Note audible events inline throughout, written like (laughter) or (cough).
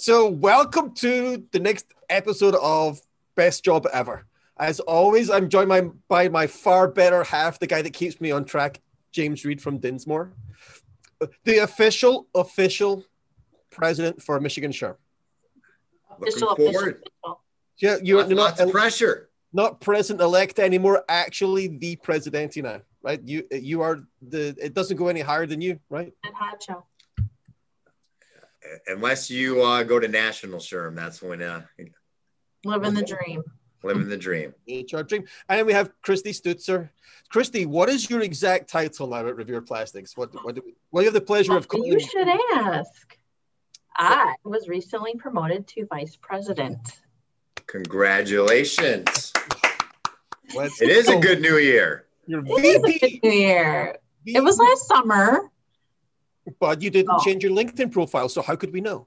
So, welcome to the next episode of Best Job Ever. As always, I'm joined by, by my far better half, the guy that keeps me on track, James Reid from Dinsmore, the official, official president for Michigan SHRM. Official, Looking forward. official. Yeah, you're, you're Lots not, of pressure. not president elect anymore, actually the presidente now, right? You you are the, it doesn't go any higher than you, right? And hot show. Unless you uh, go to national SHRM, that's when uh, Living the (laughs) dream. living the dream. HR dream. And then we have Kristi Stuetzer. Kristi, what is your exact title now at Revere Plastics? What what do we, well, you have the pleasure of calling You should ask. I was recently promoted to vice president. Congratulations. Let's It is a good new year. You're It is a good new year. It was last summer. But you didn't Oh. change your LinkedIn profile, so how could we know?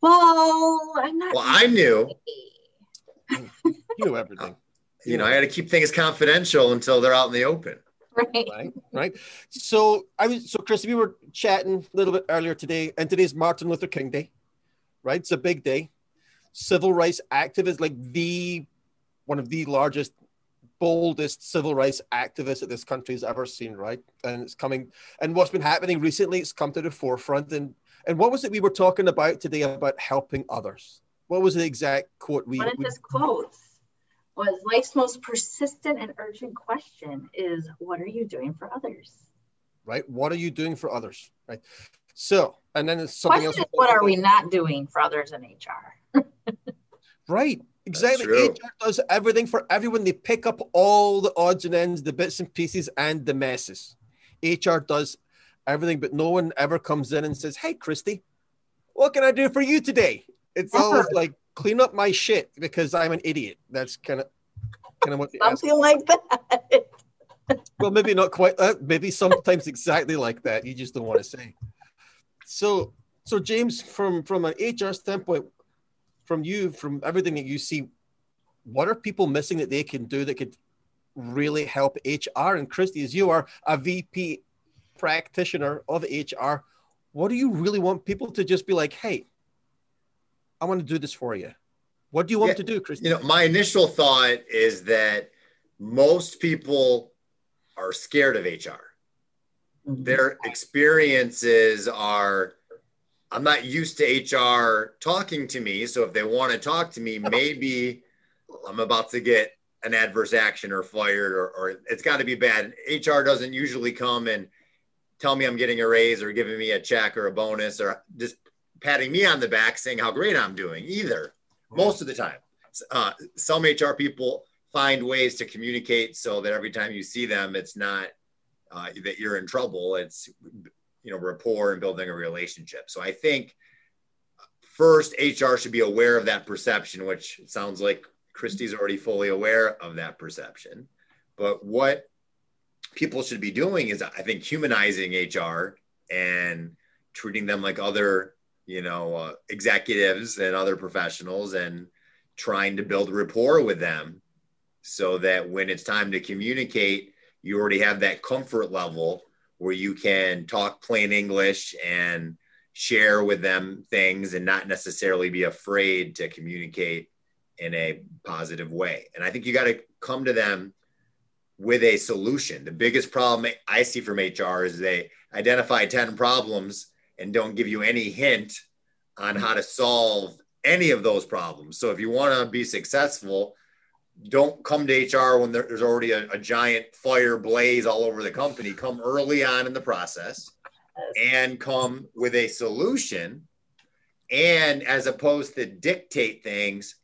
Well, I'm not. Well, I knew, (laughs) (laughs) You know everything, you know, I got to keep things confidential until they're out in the open. Right. right? Right. So I was so Chris, we were chatting a little bit earlier today, and today's Martin Luther King Day, right? It's a big day. Civil rights activists, like the one of the largest, boldest civil rights activist that this country has ever seen, right? And it's coming, and what's been happening recently, it's come to the forefront. And and what was it we were talking about today about helping others? What was the exact quote we, One of we his quotes was life's most persistent and urgent question is what are you doing for others? right? What are you doing for others, right? So, and then it's something Question else. is what are we not doing for others in HR? (laughs) Right. Exactly. HR does everything for everyone. They pick up all the odds and ends, the bits and pieces, and the messes. HR does everything, but no one ever comes in and says, Hey, Kristi, what can I do for you today? It's always like clean up my shit because I'm an idiot. That's kind of kind of what they ask. Something like that. Well, maybe not quite that. Maybe sometimes exactly like that. You just don't want to say. So, so James, from from an HR standpoint, from you, from everything that you see, what are people missing that they can do that could really help HR? And Kristi, as you are a VP practitioner of HR, what do you really want people to just be like? Hey, I want to do this for you. What do you want Yeah, to do, Kristi? You know, my initial thought is that most people are scared of HR. Mm-hmm. their experiences are i'm not used to hr talking to me so if they want to talk to me maybe i'm about to get an adverse action or fired or, or it's got to be bad. Hr doesn't usually come and tell me i'm getting a raise or giving me a check or a bonus or just patting me on the back saying how great i'm doing either most of the time. Uh, some hr people find ways to communicate so that every time you see them it's not uh, that you're in trouble. It's you know rapport and building a relationship. So I think first HR should be aware of that perception, which sounds like Kristi's already fully aware of that perception. But what people should be doing is I think humanizing HR and treating them like other you know uh, executives and other professionals and trying to build rapport with them so that when it's time to communicate you already have that comfort level where you can talk plain English and share with them things and not necessarily be afraid to communicate in a positive way. And I think you got to come to them with a solution. The biggest problem I see from HR is they identify 10 problems and don't give you any hint on how to solve any of those problems. So if you want to be successful, don't come to HR when there- there's already a, a giant fire blaze all over the company. Come early on in the process and come with a solution. And as opposed to dictate things,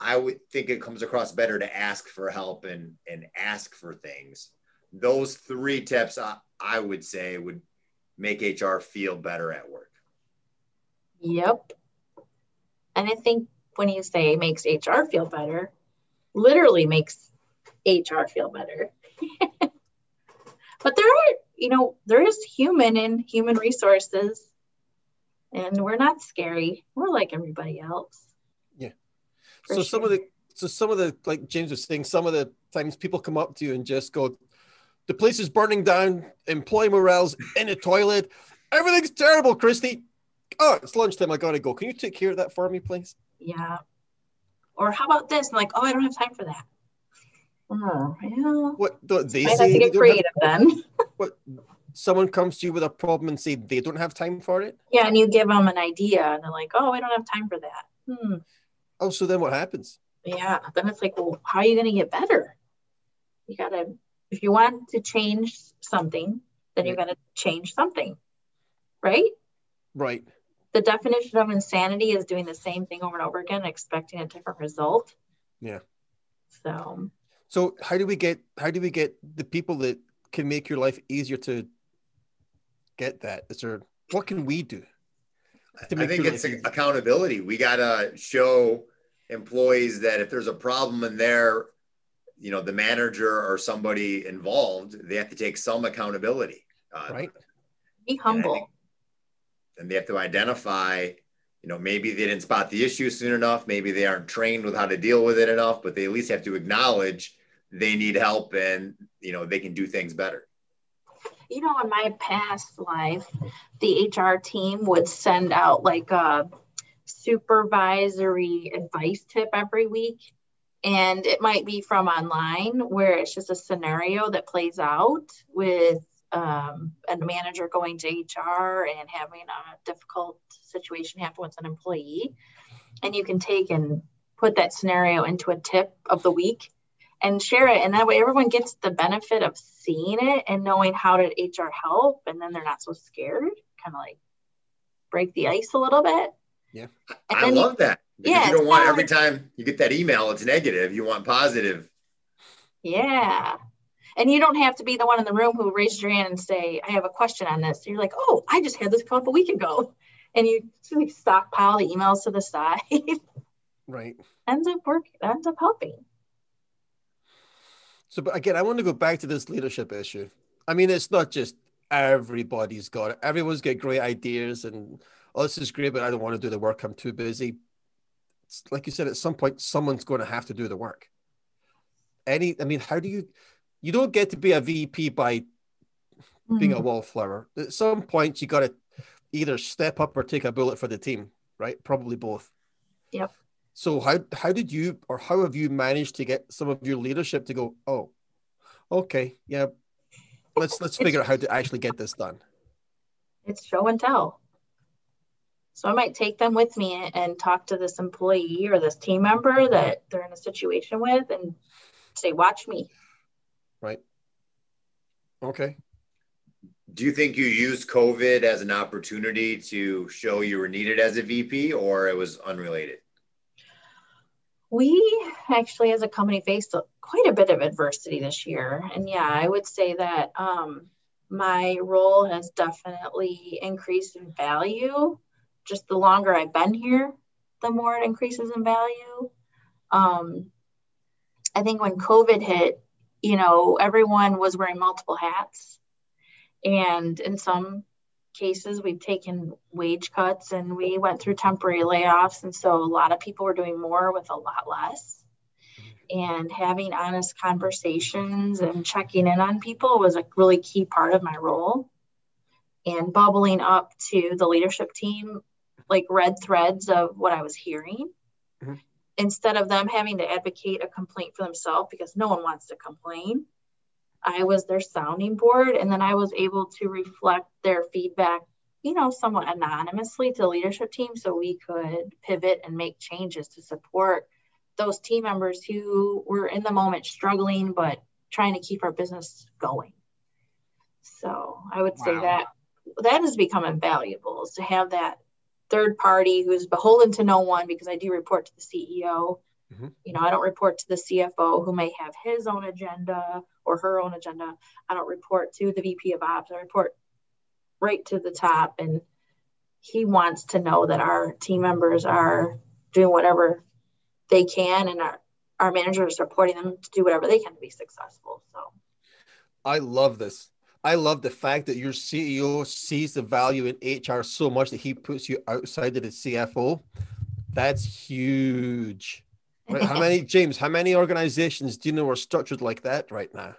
I would think it comes across better to ask for help and, and ask for things. Those three tips I, I would say would make HR feel better at work. Yep. And I think when you say makes HR feel better, literally makes HR feel better. (laughs) but there are, you know, there is human in human resources, and we're not scary. We're like everybody else. Yeah. So some of the so some of the like James was saying, some of the times people come up to you and just go, the place is burning down, employee morale's in the toilet, everything's terrible, Kristi. oh, it's lunchtime. I gotta go. Can you take care of that for me, please? Yeah. Or how about this? I'm like, oh, I don't have time for that. Oh, yeah. What do they I have to get don't have- creative then. (laughs) what someone comes to you with a problem and say they don't have time for it? Yeah, and you give them an idea, and they're like, "Oh, I don't have time for that." Hmm. Oh, so then what happens? Yeah. Then it's like, well, how are you going to get better? You gotta, if you want to change something, then you're going to change something, right? Right. The definition of insanity is doing the same thing over and over again, expecting a different result. Yeah. So So how do we get how do we get the people that can make your life easier to get that? Is there what can we do? to I think it's easier? accountability. We gotta show employees that if there's a problem in their, you know, the manager or somebody involved, they have to take some accountability. Uh, right. be humble. And they have to identify, you know, maybe they didn't spot the issue soon enough. Maybe they aren't trained with how to deal with it enough, but they at least have to acknowledge they need help and, you know, they can do things better. you know, in my past life, the HR team would send out like a supervisory advice tip every week. And it might be from online where it's just a scenario that plays out with um, a manager going to HR and having a difficult situation happen with an employee. And you can take and put that scenario into a tip of the week and share it. And that way everyone gets the benefit of seeing it and knowing how did HR help. And then they're not so scared, kind of like break the ice a little bit. Yeah. And I then you- love that. Because Yeah, you don't want every time you get that email, it's negative. You want positive. Yeah. And you don't have to be the one in the room who raises your hand and say, I have a question on this. You're like, oh, I just had this come up a week ago. And you like stockpile the emails to the side. (laughs) Right. ends up working, ends up helping. So, but again, I want to go back to this leadership issue. I mean, it's not just everybody's got it. Everyone's got great ideas, and oh, this is great, but I don't want to do the work. I'm too busy. It's, like you said, at some point, someone's going to have to do the work. Any, I mean, how do you? You don't get to be a VP by being a Mhm. wallflower. At some point, you got to either step up or take a bullet for the team, right? Probably both. Yep. So how how did you or how have you managed to get some of your leadership to go, oh, okay, yeah, let's let's figure out how to actually get this done. it's show and tell. So I might take them with me and talk to this employee or this team member that they're in a situation with and say, watch me. Right. Okay. Do you think you used COVID as an opportunity to show you were needed as a VP or it was unrelated? We actually, as a company, faced quite a bit of adversity this year. And yeah, I would say that um, my role has definitely increased in value. Just the longer I've been here, the more it increases in value. Um, I think when COVID hit, you know, everyone was wearing multiple hats. And in some cases, we've taken wage cuts and we went through temporary layoffs. And so a lot of people were doing more with a lot less. And having honest conversations and checking in on people was a really key part of my role. And bubbling up to the leadership team, like red threads of what I was hearing. Mhm. Instead of them having to advocate a complaint for themselves because no one wants to complain. I was their sounding board, and then I was able to reflect their feedback, you know, somewhat anonymously to the leadership team so we could pivot and make changes to support those team members who were in the moment struggling but trying to keep our business going. So I would say that that has become invaluable is to have that third party who's beholden to no one because I do report to the CEO. Mhm. You know, I don't report to the CFO who may have his own agenda or her own agenda. I don't report to the VP of ops. I report right to the top and he wants to know that our team members are doing whatever they can and our, our managers are supporting them to do whatever they can to be successful. So I love this. I love the fact that your CEO sees the value in HR so much that he puts you outside of the CFO. That's huge. Right? How many, (laughs) James, how many organizations do you know are structured like that right now?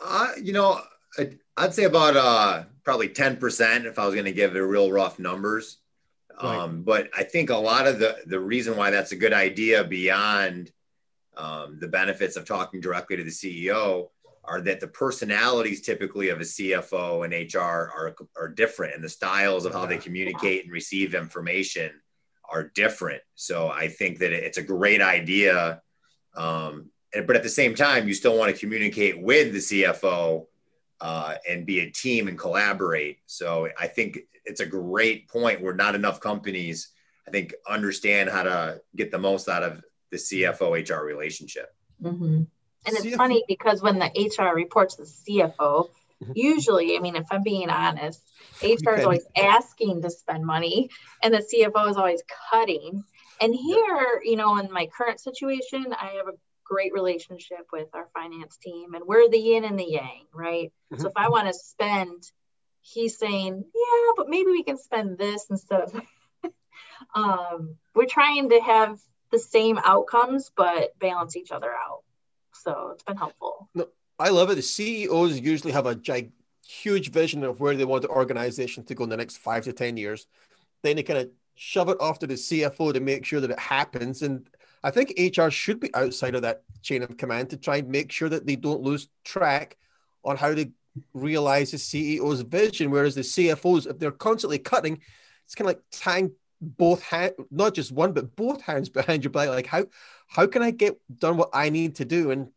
Uh, you know, I, I'd say about uh, probably 10% if I was going to give it real rough numbers. Right. Um, but I think a lot of the, the reason why that's a good idea beyond um, the benefits of talking directly to the CEO are that the personalities typically of a CFO and HR are, are different and the styles of how they communicate and receive information are different. So I think that it's a great idea. Um, but at the same time, you still want to communicate with the CFO uh, and be a team and collaborate. So I think it's a great point where not enough companies, I think, understand how to get the most out of the CFO HR relationship. Mm-hmm. And it's CFO. funny because when the HR reports the CFO, mm-hmm. usually, I mean, if I'm being honest, HR is always asking to spend money and the CFO is always cutting. And here, you know, in my current situation, I have a great relationship with our finance team and we're the yin and the yang, right? Mm-hmm. So if I want to spend, he's saying, yeah, but maybe we can spend this instead of. (laughs) um, we're trying to have the same outcomes, but balance each other out. So it's been helpful. No, I love it. The CEOs usually have a gig- huge vision of where they want the organization to go in the next five to 10 years. Then they kind of shove it off to the CFO to make sure that it happens. And I think HR should be outside of that chain of command to try and make sure that they don't lose track on how to realize the CEO's vision. Whereas the CFOs, if they're constantly cutting, it's kind of like tying both hands, not just one, but both hands (laughs) behind your back. Like how how can I get done what I need to do? And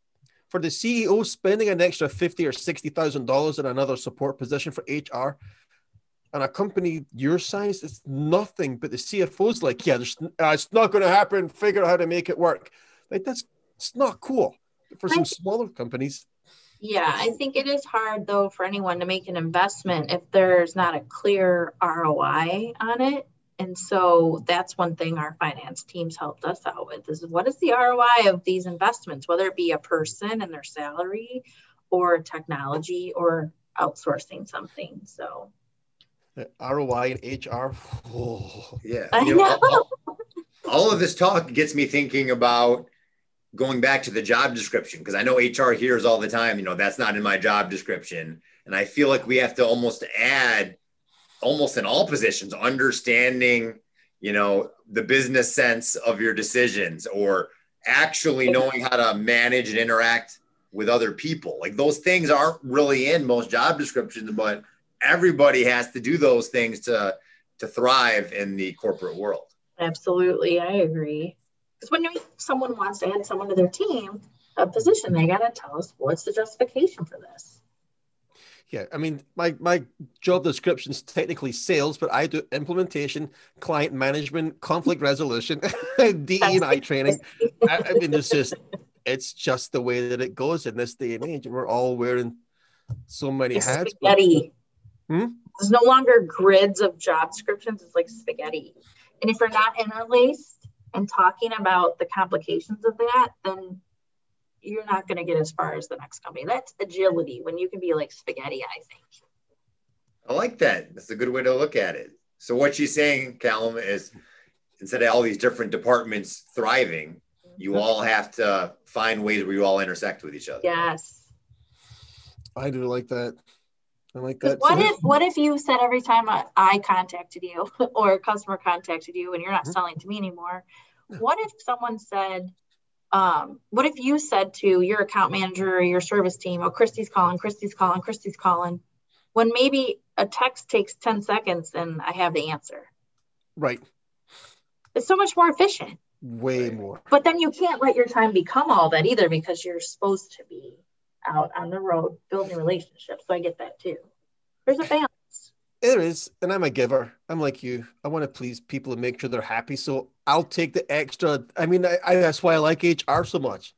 for the CEO spending an extra fifty or sixty thousand dollars in another support position for HR, and a company your size, it's nothing. But the CFO's like, yeah, uh, it's not going to happen. Figure out how to make it work. Like that's it's not cool for some smaller companies. Yeah, I think it is hard though for anyone to make an investment if there's not a clear ROI on it. And so that's one thing our finance teams helped us out with is what is the ROI of these investments, whether it be a person and their salary or technology or outsourcing something. So ROI and HR. Oh. Yeah. You know, all, all, of this talk gets me thinking about going back to the job description because I know HR hears all the time, you know, that's not in my job description. And I feel like we have to almost add, almost in all positions, understanding, you know, the business sense of your decisions or actually knowing how to manage and interact with other people. Like those things aren't really in most job descriptions, but everybody has to do those things to to thrive in the corporate world. Absolutely, I agree. Because when someone wants to add someone to their team, a position, they got to tell us what's the justification for this. Yeah, I mean, my my job description is technically sales, but I do implementation, client management, conflict resolution, (laughs) DE and I training. (laughs) I, I mean, it's just it's just the way that it goes in this day and age. We're all wearing so many it's hats. Spaghetti. Hmm? There's no longer grids of job descriptions. It's like spaghetti. And if you're not interlaced and talking about the complications of that, then you're not going to get as far as the next company. That's agility when you can be like spaghetti, I think. I like that. That's a good way to look at it. So what she's saying, Calum, is instead of all these different departments thriving, you mm-hmm. all have to find ways where you all intersect with each other. Yes. I do like that. I like that. What if what if you said every time I contacted you (laughs) or a customer contacted you and you're not mm-hmm. selling to me anymore? What if someone said, um, what if you said to your account manager or your service team, oh, Kristi's calling, Kristi's calling, Kristi's calling, when maybe a text takes 10 seconds and I have the answer. Right. It's so much more efficient. Way more. But then you can't let your time become all that either because you're supposed to be out on the road building relationships. So I get that too. There's a balance. There is, and I'm a giver. I'm like you. I want to please people and make sure they're happy. So I'll take the extra. I mean, I, I, that's why I like HR so much,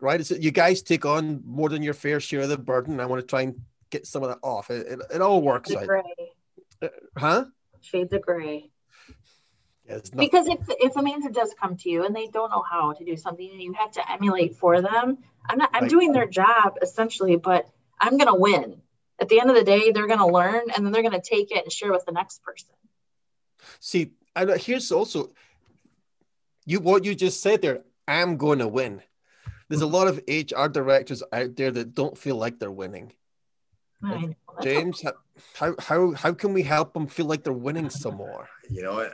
right? It's you guys take on more than your fair share of the burden. I want to try and get some of that off. It, it, it all works out. Uh, huh? Shades of gray. Yeah, because if if a manager does come to you and they don't know how to do something and you have to emulate for them, I'm not I'm right. doing their job essentially, but I'm gonna win. At the end of the day, they're gonna learn and then they're gonna take it and share with the next person. See, and here's also you what you just said there. I'm going to win. There's a lot of HR directors out there that don't feel like they're winning. I know. James, how, how how how can we help them feel like they're winning some more? You know?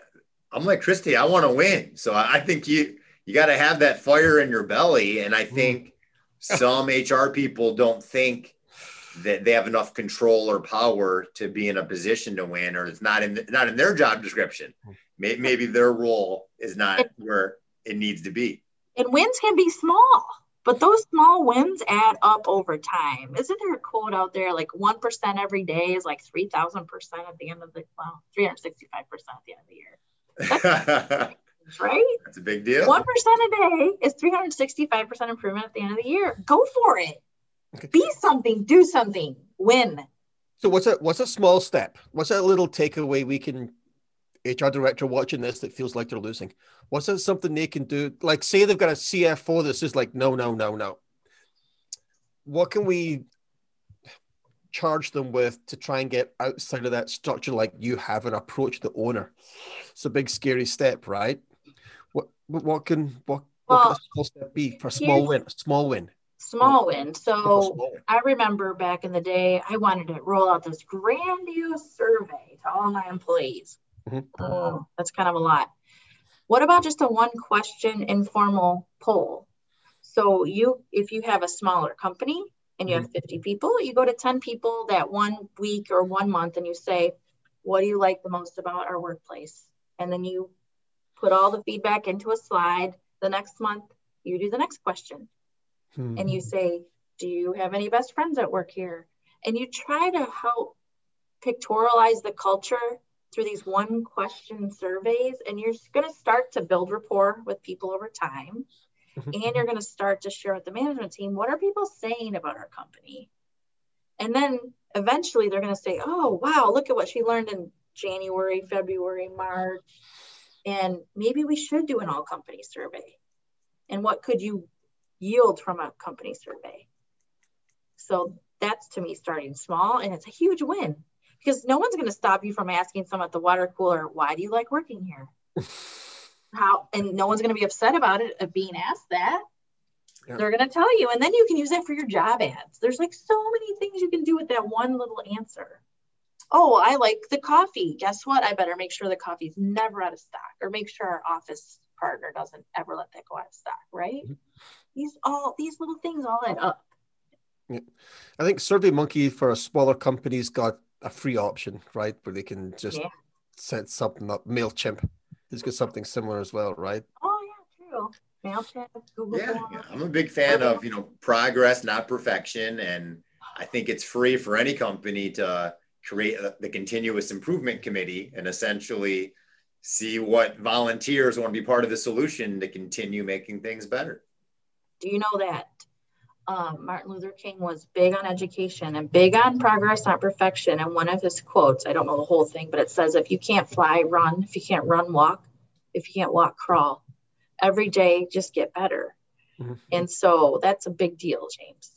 I'm like Kristi. I want to win, so I I think you you got to have that fire in your belly. And I mm-hmm. think some HR people don't think that they have enough control or power to be in a position to win, or it's not in not in their job description. Maybe their role is not where it needs to be. And wins can be small, but those small wins add up over time. Isn't there a quote out there like 1% every day is like 3,000% at the end of the, well, 365% at the end of the year, That's (laughs) right? a big deal. 1% a day is 365% improvement at the end of the year. Go for it. Okay. Be something, do something, win. So what's a what's a small step? What's a little takeaway we can HR director watching this that feels like they're losing? What's that something they can do? Like say they've got a CFO that's just like no, no, no, no. What can we charge them with to try and get outside of that structure like you have and approach the owner? It's a big scary step, right? What what can what, what can Well, a small step be for a small win? A small win. Small win. A So small. I remember back in the day, I wanted to roll out this grandiose survey to all my employees. Mhm. Oh, that's kind of a lot. What about just a one question informal poll? So you, if you have a smaller company and you have 50 people, you go to 10 people that one week or one month and you say, what do you like the most about our workplace? And then you put all the feedback into a slide. The next month, you do the next question Hmm. and you say, Do you have any best friends at work here? And you try to help pictorialize the culture through these one question surveys. And you're going to start to build rapport with people over time. Mhm. And you're going to start to share with the management team what are people saying about our company? And then eventually they're going to say, Oh, wow, look at what she learned in January, February, March. And maybe we should do an all company survey. And what could you yield from a company survey. So that's to me starting small and it's a huge win because no one's going to stop you from asking someone at the water cooler, why do you like working here? (laughs) How and no one's going to be upset about it of being asked that. Yeah. They're going to tell you, and then you can use that for your job ads. There's like so many things you can do with that one little answer. Oh, I like the coffee. Guess what? I better make sure the coffee's never out of stock, or make sure our office partner doesn't ever let that go out of stock. Right? Mhm. These all these little things all add up. Yeah. I think SurveyMonkey for a smaller company's got a free option, right? Where they can just Yeah. set something up. MailChimp has got something similar as well, right? Oh yeah, true. Mailchimp, Google Yeah, Forms. yeah, I'm a big fan of you know progress, not perfection, and I think it's free for any company to create the continuous improvement committee and essentially see what volunteers want to be part of the solution to continue making things better. Do you know that um, Martin Luther King was big on education and big on progress, not perfection? And one of his quotes, I don't know the whole thing, but it says, "If you can't fly, run. If you can't run, walk. If you can't walk, crawl. Every day, just get better." Mhm. And so that's a big deal, James.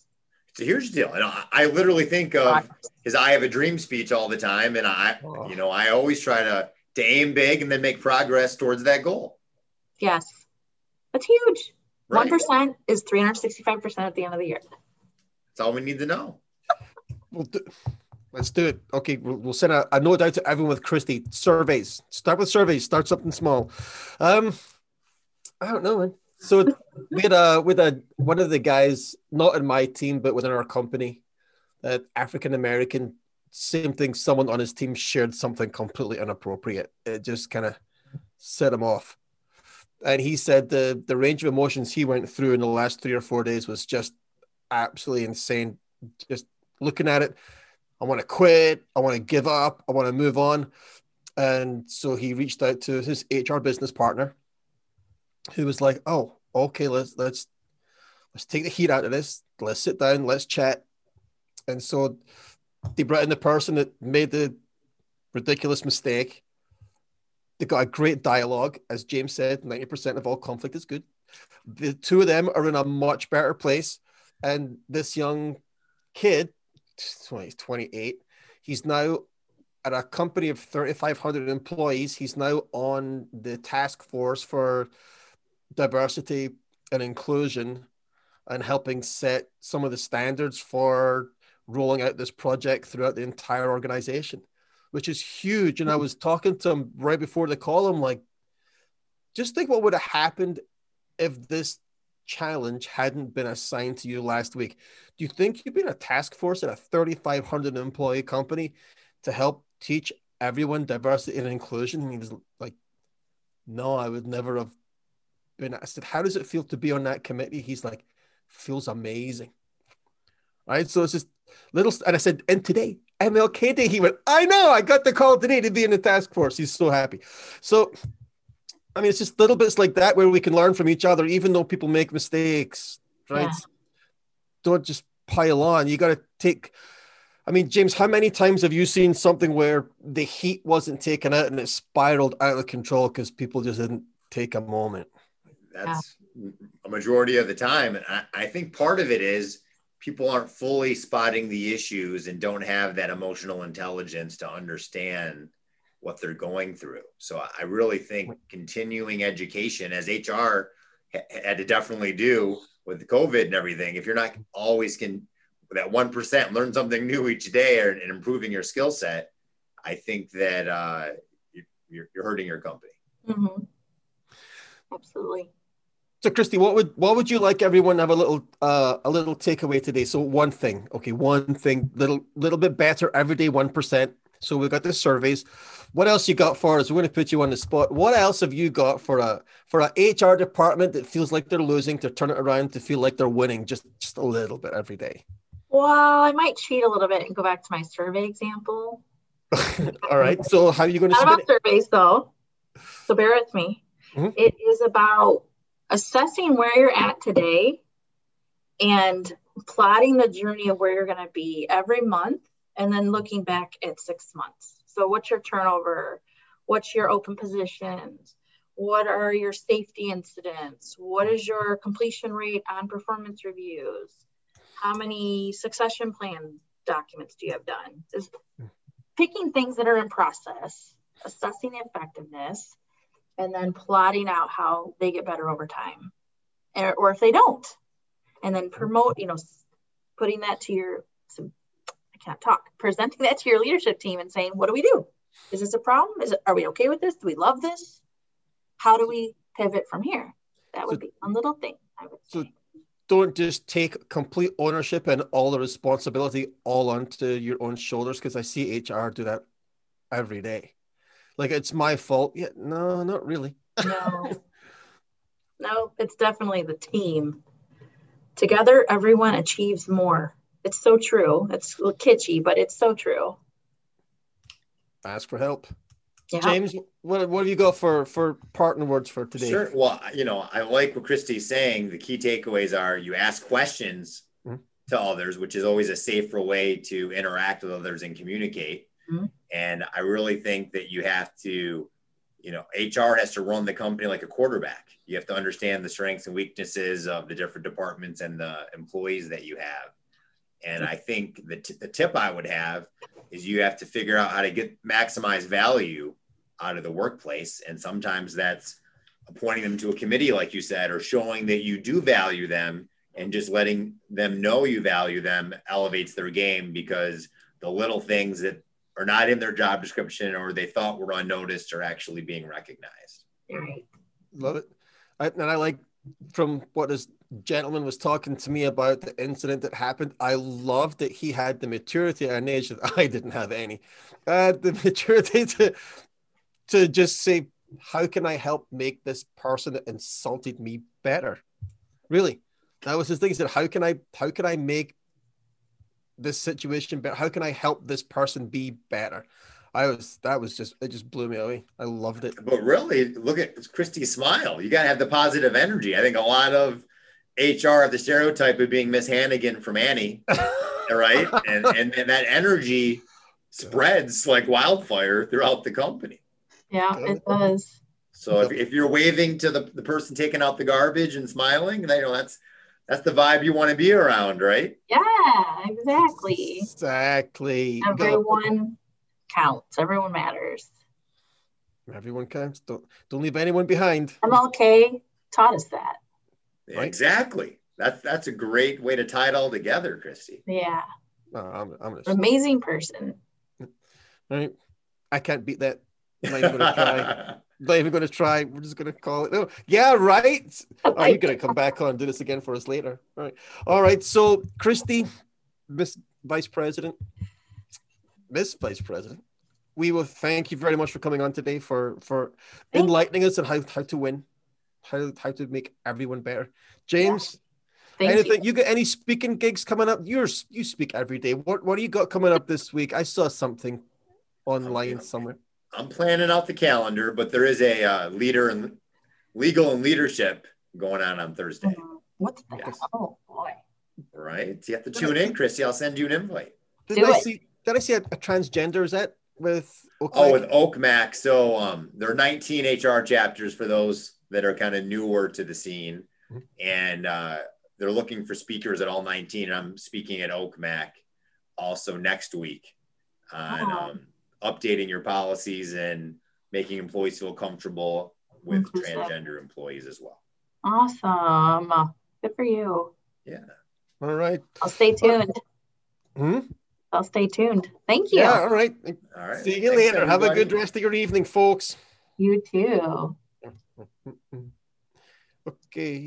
It's a huge deal. And I, I literally think of his "I have a dream" speech all the time, and I, Oh. you know, I always try to to aim big and then make progress towards that goal. Yes, that's huge. One is three hundred sixty-five percent at the end of the year. That's all we need to know. (laughs) We'll do, let's do it. Okay, we'll, we'll send a, a note out to everyone with Kristi. Surveys. Start with surveys. Start something small. Um, I don't know, man. So we had a with a one of the guys, not in my team, but within our company, that African American. Same thing. Someone on his team shared something completely inappropriate. It just kind of set him off. And he said the the range of emotions he went through in the last three or four days was just absolutely insane. Just looking at it, I want to quit. I want to give up. I want to move on. And so he reached out to his HR business partner, who was like, "Oh, okay, let's let's let's take the heat out of this. Let's sit down. Let's chat." And so they brought in the person that made the ridiculous mistake. They got a great dialogue, as James said. Ninety percent of all conflict is good. The two of them are in a much better place, and this young kid, 20, 28, he's now at a company of 3,500 employees. He's now on the task force for diversity and inclusion and helping set some of the standards for rolling out this project throughout the entire organization, which is huge. And I was talking to him right before the call. I'm like, just think what would have happened if this challenge hadn't been assigned to you last week. Do you think you'd be in a task force at a 3,500 employee company to help teach everyone diversity and inclusion? And he was like, No, I would never have been. I said, How does it feel to be on that committee? He's like, Feels amazing. Right. So it's just little. And I said, And today, MLK Day, he went, I know, I got the call today to be in the task force. He's so happy. So, I mean, it's just little bits like that where we can learn from each other, even though people make mistakes, right? Yeah. Don't just pile on. You got to take. I mean, James, how many times have you seen something where the heat wasn't taken out and it spiraled out of control because people just didn't take a moment? That's yeah. a majority of the time. And I, I think part of it is people aren't fully spotting the issues and don't have that emotional intelligence to understand what they're going through. So I really think continuing education as HR had to definitely do with COVID and everything. If you're not always can that one percent learn something new each day and improving your skill set, I think that uh, you're, you're hurting your company. Mm-hmm. Absolutely. So, Kristi, what would what would you like everyone to have a little uh, a little takeaway today? So, one thing, okay, one thing, little little bit better every day, one percent. So we've got the surveys. What else you got for us? We're going to put you on the spot. What else have you got for a for a HR department that feels like they're losing to turn it around to feel like they're winning just just a little bit every day? Well, I might cheat a little bit and go back to my survey example. (laughs) All right. So how are you going to? Not about surveys though. So bear with me. Mm-hmm. It is about assessing where you're at today and plotting the journey of where you're going to be every month and then looking back at six months. So, what's your turnover? What's your open positions? What are your safety incidents? What is your completion rate on performance reviews? How many succession plan documents do you have done? Is picking things that are in process, assessing effectiveness, and then plotting out how they get better over time, or, or if they don't, and then promote. You know, putting that to your some I can't talk. Presenting that to your leadership team and saying, what do we do? Is this a problem? Is it, are we okay with this? Do we love this? How do we pivot from here? That would so, be one little thing I would so say. Don't just take complete ownership and all the responsibility all onto your own shoulders because I see HR do that every day. Like it's my fault. Yeah, no, not really. no, (laughs) no, it's definitely the team. Together, everyone achieves more. It's so true. It's kitschy, but it's so true. Ask for help. Yeah. James, what, what have you go for for partner words for today? Sure. Well, you know, I like what Kristi's saying. The key takeaways are you ask questions mm-hmm. to others, which is always a safer way to interact with others and communicate. Mm-hmm. And I really think that you have to, you know, HR has to run the company like a quarterback. You have to understand the strengths and weaknesses of the different departments and the employees that you have. And I think the, t- the tip I would have is you have to figure out how to get maximize value out of the workplace. And sometimes that's appointing them to a committee, like you said, or showing that you do value them and just letting them know you value them elevates their game because the little things that are not in their job description or they thought were unnoticed are actually being recognized. Right. Love it. I, and I like from what this gentleman was talking to me about the incident that happened. I loved that he had the maturity and age that (laughs) I didn't have any. Uh, the (laughs) maturity to to just say, how can I help make this person that insulted me better? Really, that was his thing. He said, how can I how can I make this situation better? How can I help this person be better? I was that was just it just blew me away. I loved it. But really, look at Kristi's smile. You gotta have the positive energy. I think a lot of HR have the stereotype of being Miss Hannigan from Annie, (laughs) right? And, and and that energy spreads like wildfire throughout the company. Yeah, it does. So if, if you're waving to the, the person taking out the garbage and smiling, you know that's that's the vibe you want to be around, right? Yeah, exactly. Exactly. Everyone counts. Everyone matters. Everyone counts. Don't don't leave anyone behind. MLK taught us that. Right? Exactly. That's that's a great way to tie it all together, Kristi. Yeah. Oh, I'm, I'm gonna. Amazing person. All right. I can't beat that. I'm not even gonna try. not even gonna try. We're just gonna call it. No. Yeah, right. Oh Are you gonna come back on and do this again for us later? All right. All right. So, Kristi, Miss Vice President, Miss Vice President, we will thank you very much for coming on today for for Thank- enlightening us on how how to win, how how to make everyone better. James, Thank anything you. you. got any speaking gigs coming up? You're you speak every day. What what do you got coming up this week? I saw something online somewhere. I'm planning out the calendar, but there is a uh, leader and legal and leadership going on on Thursday. Mm, What's that? Yes. Oh boy. Right? You have to tune in, Kristi. I'll send you an invite. Did Do I it. see? Did I see a, a transgender? Is that with? Oh, with Oak Mac. So um, there are 19 HR chapters for those that are kind of newer to the scene, Mhm. and uh, they're looking for speakers at all 19. And I'm speaking at Oak Mac also next week on Oh. um, updating your policies and making employees feel comfortable with Inclusive. transgender employees as well. Awesome. Good for you. Yeah. all right. I'll stay tuned. Hmm? I'll stay tuned. Thank you. Yeah. All right. All right. See you Thanks, later. Have a good rest of your evening, folks. You too. (laughs) Okay.